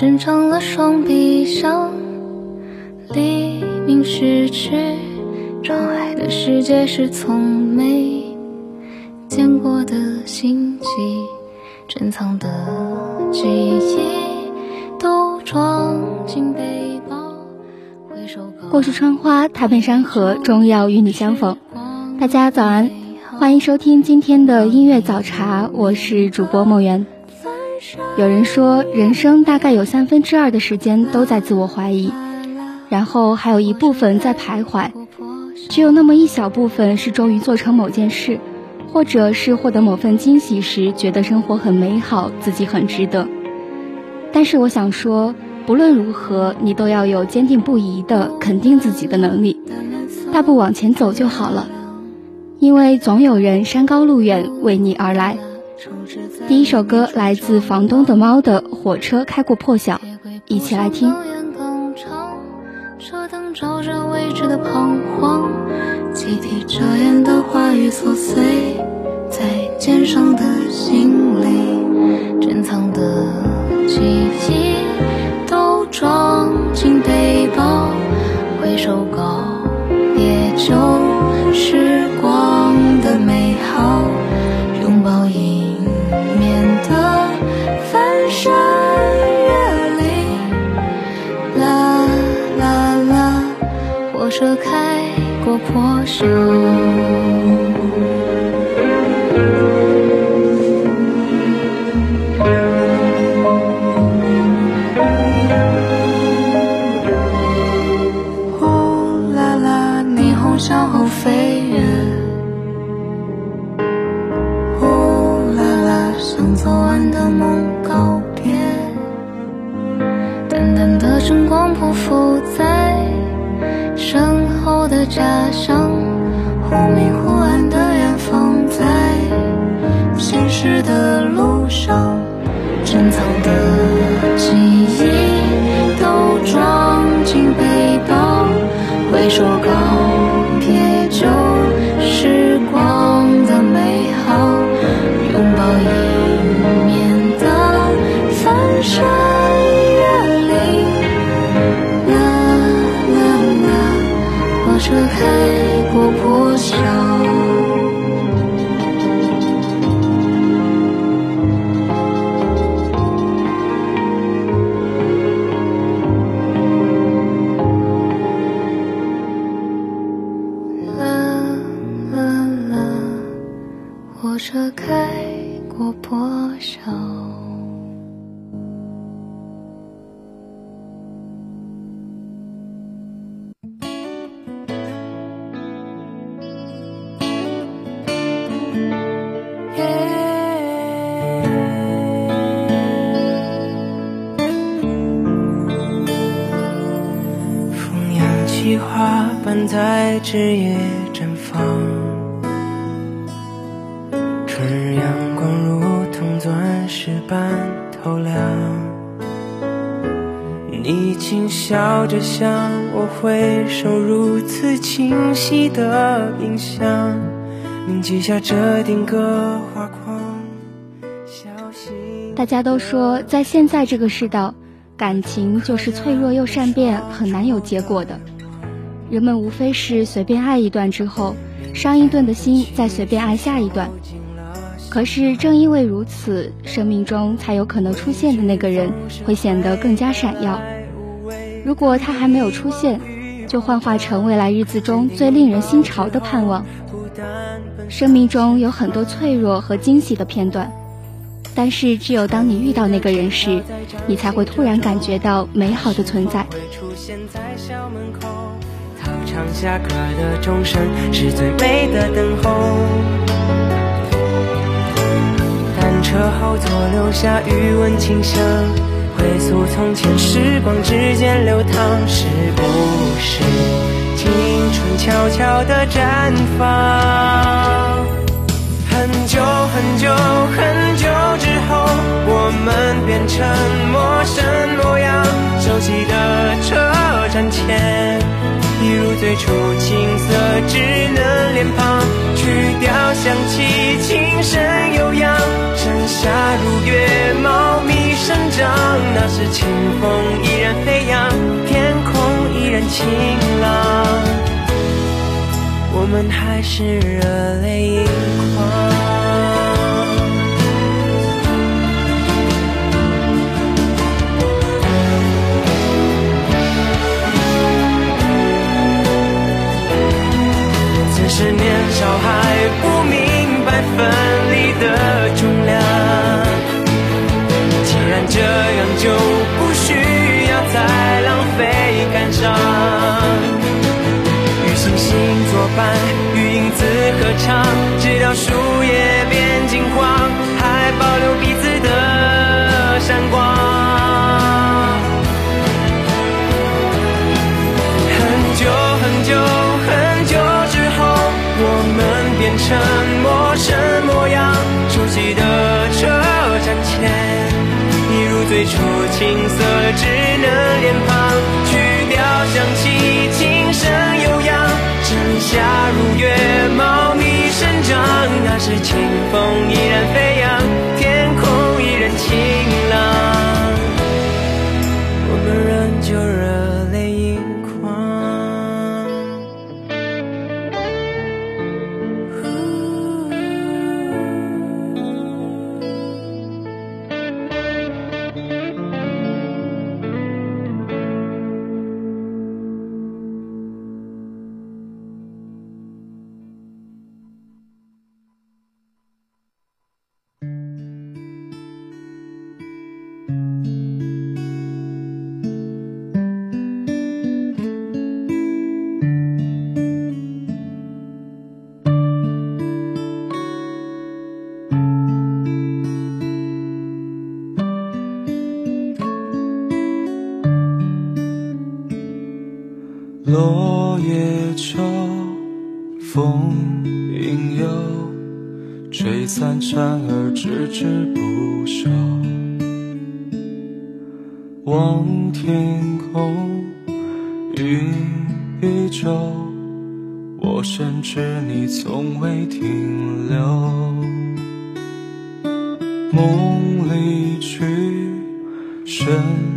伸长了双臂，向黎明逝去。窗外的世界是从没见过的星际，珍藏的记忆都装进背包。回首过树窗花，踏遍山河，终要与你相逢。大家早安，欢迎收听今天的音乐早茶，我是主播梦圆。有人说，人生大概有三分之二的时间都在自我怀疑，然后还有一部分在徘徊，只有那么一小部分是终于做成某件事，或者是获得某份惊喜时，觉得生活很美好，自己很值得。但是我想说，不论如何，你都要有坚定不移的肯定自己的能力，大步往前走就好了，因为总有人山高路远为你而来。第一首歌来自房东的猫的火车开过破晓，一起来听。车灯照着未知的彷徨，集体遮掩的话语琐碎，在肩上的行李，珍藏的记忆都装进背包，过破在枝叶绽放，春日阳光如同钻石般透亮。你轻笑着向，我挥手如此清晰的印象。铭记下这定格画框。大家都说，在现在这个世道，感情就是脆弱又善变，很难有结果的。人们无非是随便爱一段之后，伤一顿的心再随便爱下一段。可是正因为如此，生命中才有可能出现的那个人会显得更加闪耀。如果他还没有出现，就幻化成未来日子中最令人心潮的盼望。生命中有很多脆弱和惊喜的片段，但是只有当你遇到那个人时，你才会突然感觉到美好的存在。唱下歌的钟声是最美的等候。单车后座留下余温清香，回溯从前时光之间流淌，是不是青春悄悄地绽放？很久很久很久之后，我们变成陌生模样，熟悉的车站前，最初青涩稚嫩脸庞，曲调响起，琴声悠扬。盛夏如月，茂密生长，那时清风依然飞扬，天空依然晴朗，我们还是热泪盈眶。是年少还不明白分离的重量。既然这样就不需要再浪费感伤，与星星作伴，与影子合唱，直到树叶变初青涩落叶秋，风影悠，吹散蝉儿吱吱不休。望天空，云依旧，我深知你从未停留。梦离去，身。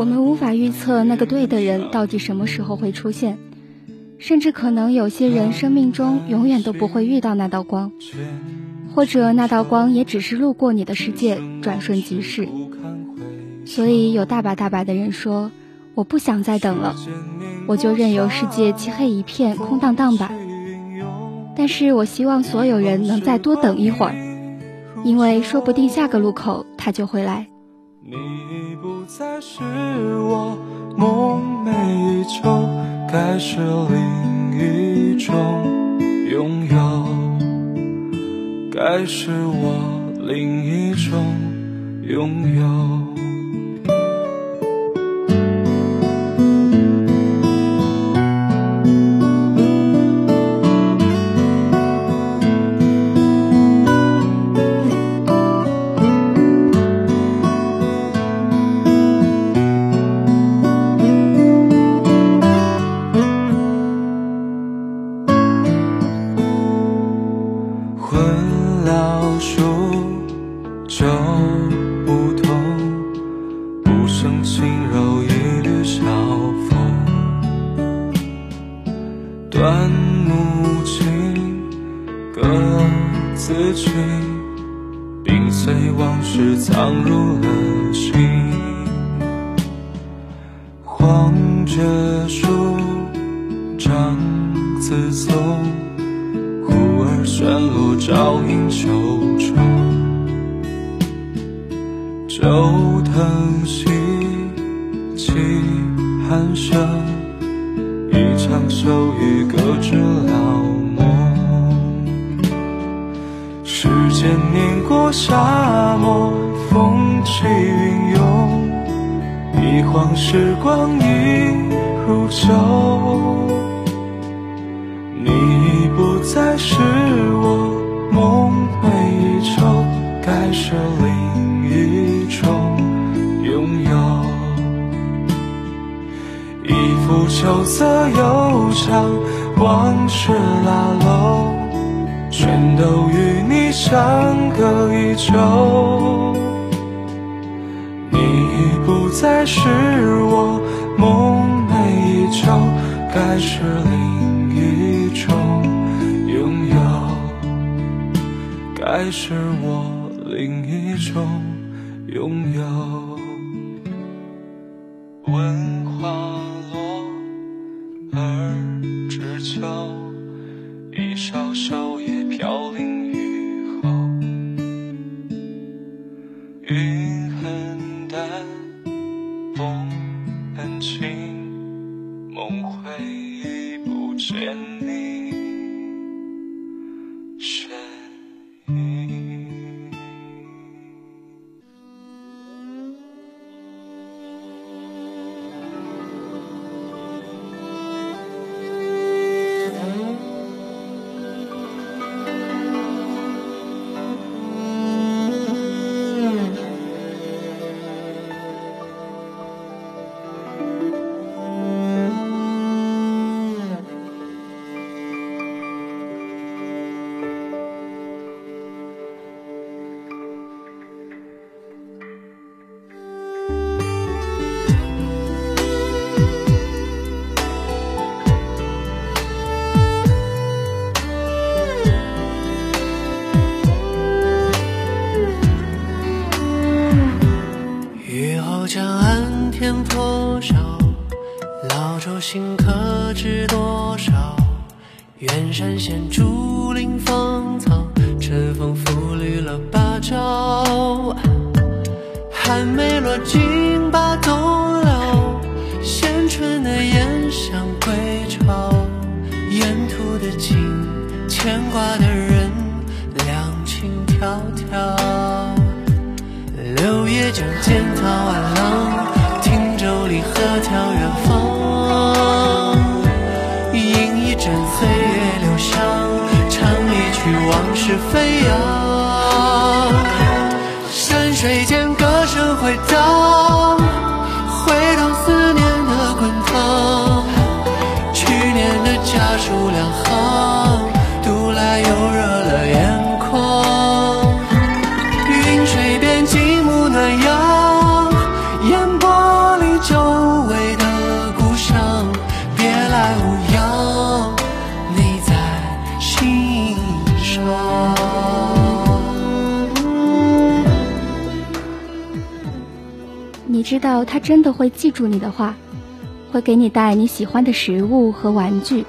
我们无法预测那个对的人到底什么时候会出现，甚至可能有些人生命中永远都不会遇到那道光，或者那道光也只是路过你的世界，转瞬即逝。所以有大把大把的人说，我不想再等了，我就任由世界漆黑一片，空荡荡吧。但是我希望所有人能再多等一会儿，因为说不定下个路口他就会来。你已不再是我梦寐以求，该是另一种拥有，该是我另一种拥有。失去并随往事藏入了秋色悠长，往事拉拢，全都与你相隔已久。你已不再是我梦寐以求，该是另一种拥有，该是我另一种拥有。山现竹林芳草，春风拂绿了芭蕉。寒梅落尽把冬了，衔春的燕想归巢。沿途的景，牵挂的人，两情迢迢。柳叶江溅草岸浪，汀州里鹤眺远方是飞扬。知道他真的会记住你的话，会给你带你喜欢的食物和玩具，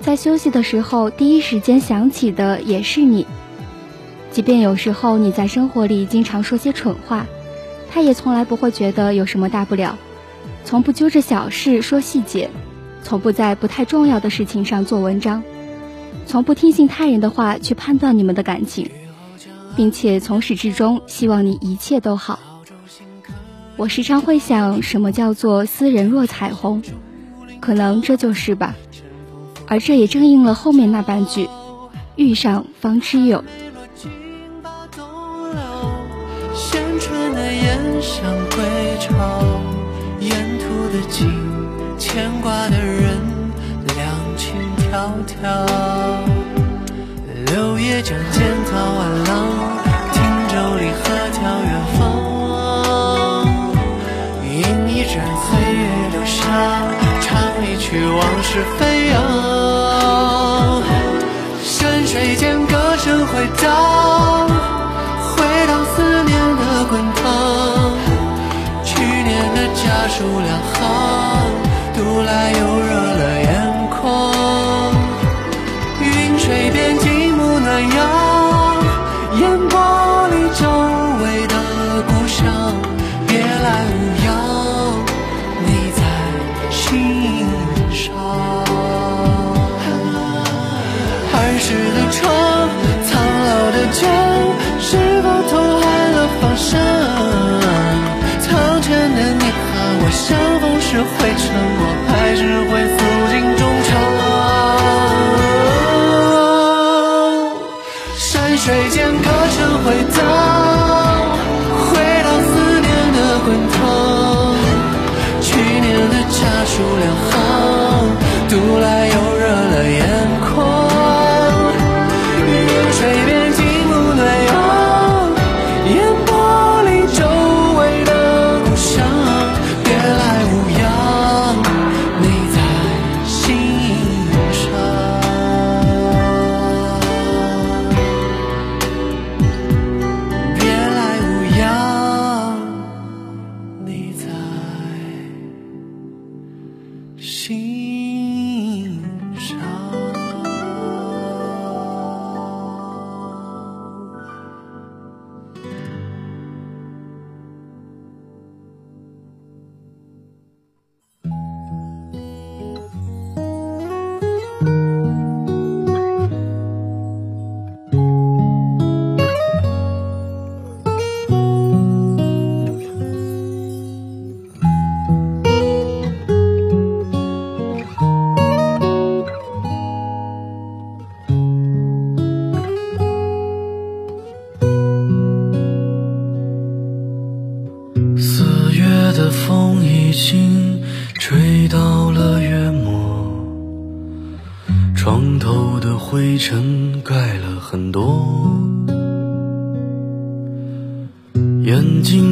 在休息的时候第一时间想起的也是你。即便有时候你在生活里经常说些蠢话，他也从来不会觉得有什么大不了，从不揪着小事说细节，从不在不太重要的事情上做文章，从不听信他人的话去判断你们的感情，并且从始至终希望你一切都好。我时常会想，什么叫做斯人若彩虹？可能这就是吧。而这也正应了后面那半句：遇上方知有。衔春的燕想归巢，沿途的景，牵挂的人，两情迢迢。柳叶江溅草岸浪，往事飞扬山水间歌声回荡回荡思念的滚烫去年的家书两行读来又热了是会沉默，还是会诉尽衷肠？山水间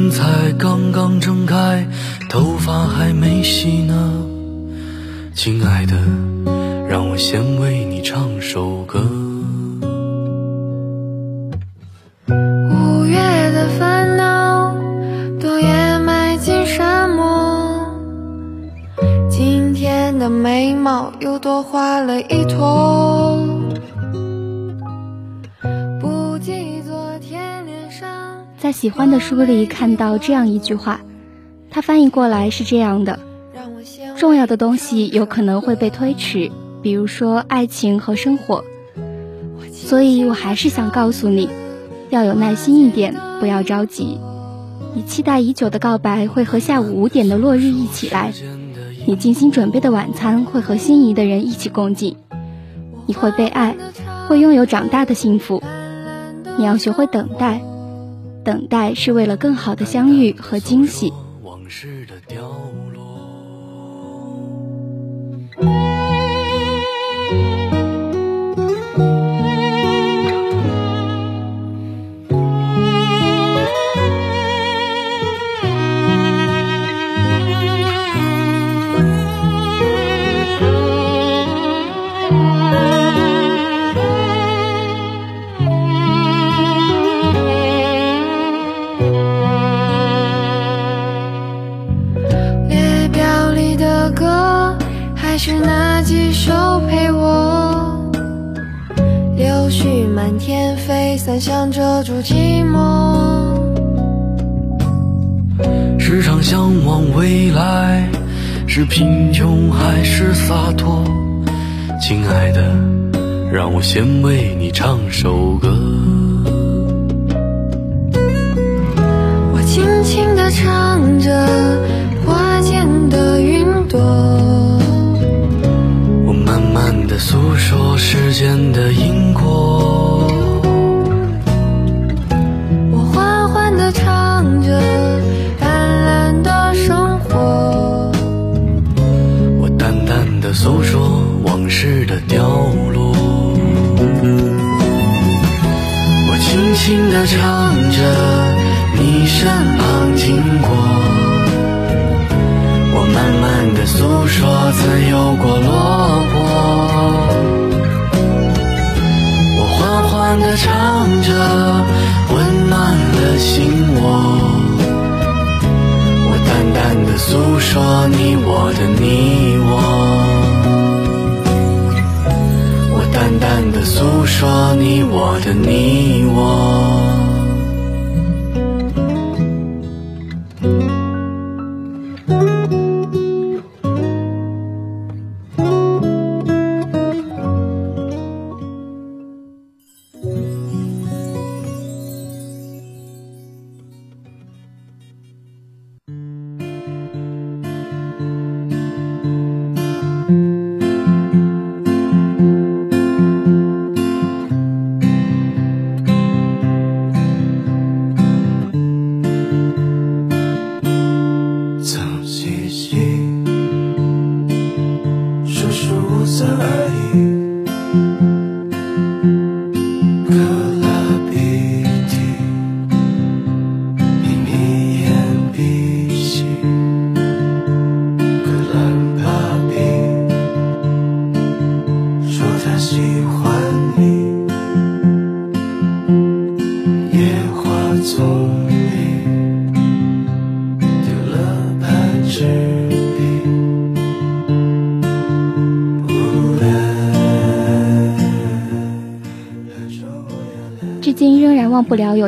才刚刚睁开，头发还没洗呢。亲爱的，让我先为你唱首歌。喜欢的书里看到这样一句话，它翻译过来是这样的：重要的东西有可能会被推迟，比如说爱情和生活。所以我还是想告诉你，要有耐心一点，不要着急。你期待已久的告白会和下午五点的落日一起来，你精心准备的晚餐会和心仪的人一起共进，你会被爱，会拥有长大的幸福。你要学会等待，等待是为了更好的相遇和惊喜。往事的凋落。是贫穷还是洒脱？亲爱的，让我先为你唱首歌。我轻轻地唱着花间的云朵，我慢慢的诉说时间的因的唱着你身旁经过。我慢慢的诉说曾有过落魄。我缓缓地唱着，温暖了心窝。我淡淡的诉说你我的你，我淡淡的诉说你我的你我。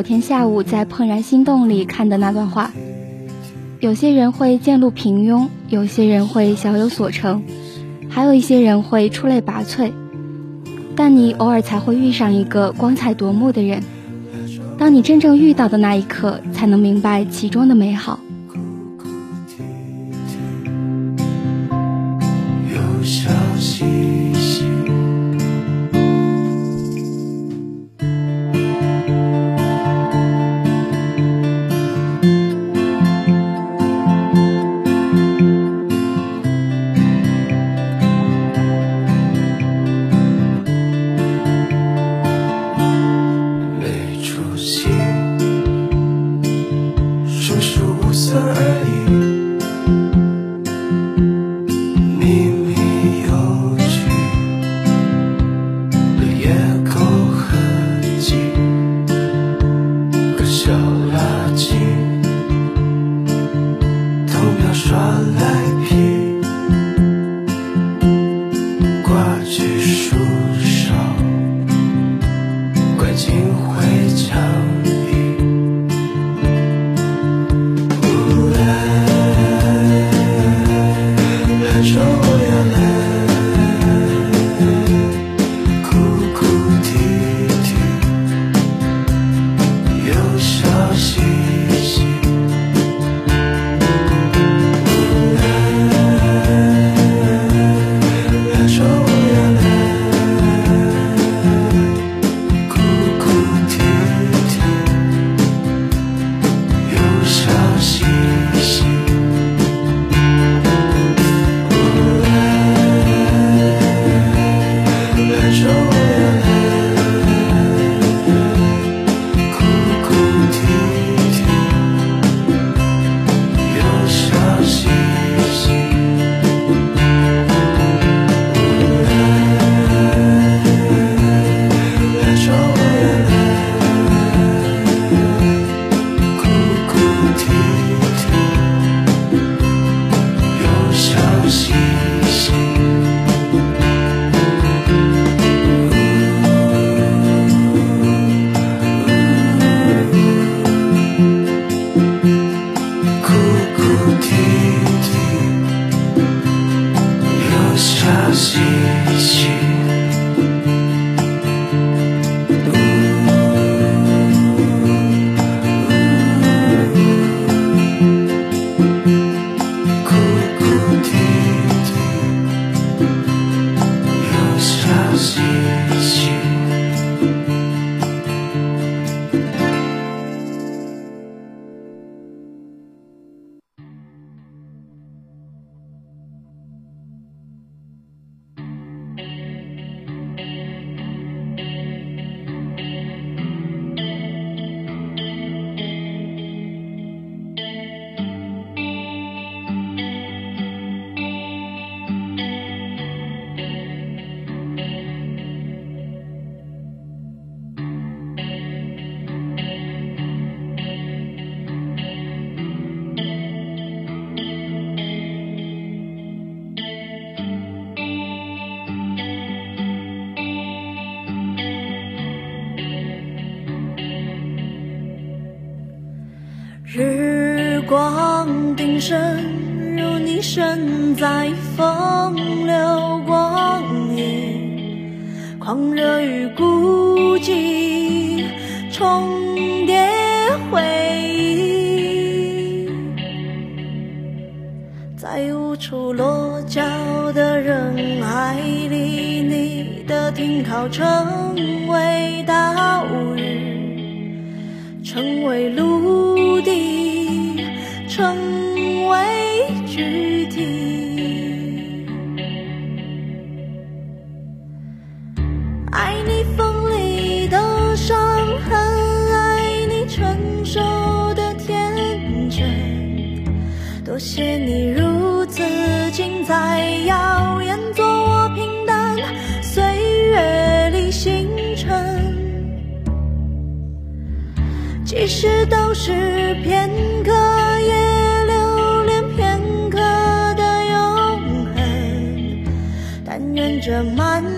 天下午在《怦然心动》里看的那段话。有些人会渐露平庸，有些人会小有所成，还有一些人会出类拔萃。但你偶尔才会遇上一个光彩夺目的人。当你真正遇到的那一刻，才能明白其中的美好。身在风流光影，狂热与孤寂重叠回忆，在无处落脚的人海里，你的停靠成为岛屿，成为陆地，成为躯体。爱你锋利的伤痕，爱你成熟的天真。多谢你如此精彩，耀眼做我平淡岁月里星辰。即使都是片刻，的满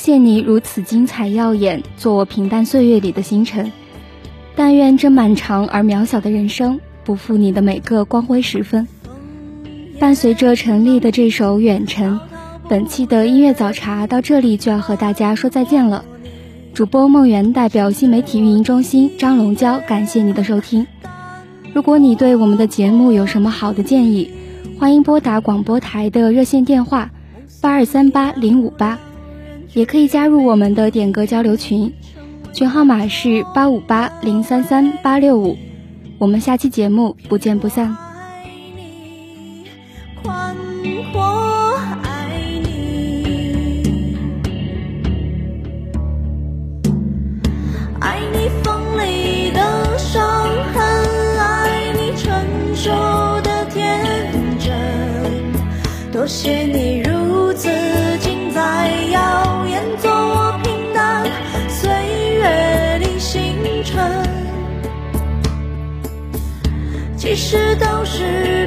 谢你如此精彩耀眼，做我平淡岁月里的星辰。但愿这漫长而渺小的人生，不负你的每个光辉时分。伴随着陈粒的这首《远程》，本期的音乐早茶到这里就要和大家说再见了。主播梦圆代表新媒体运营中心张龙娇，感谢你的收听。如果你对我们的节目有什么好的建议，欢迎拨打广播台的热线电话八二三八零五八。也可以加入我们的点歌交流群，群号码是八五八零三三八六五。我们下期节目不见不散。是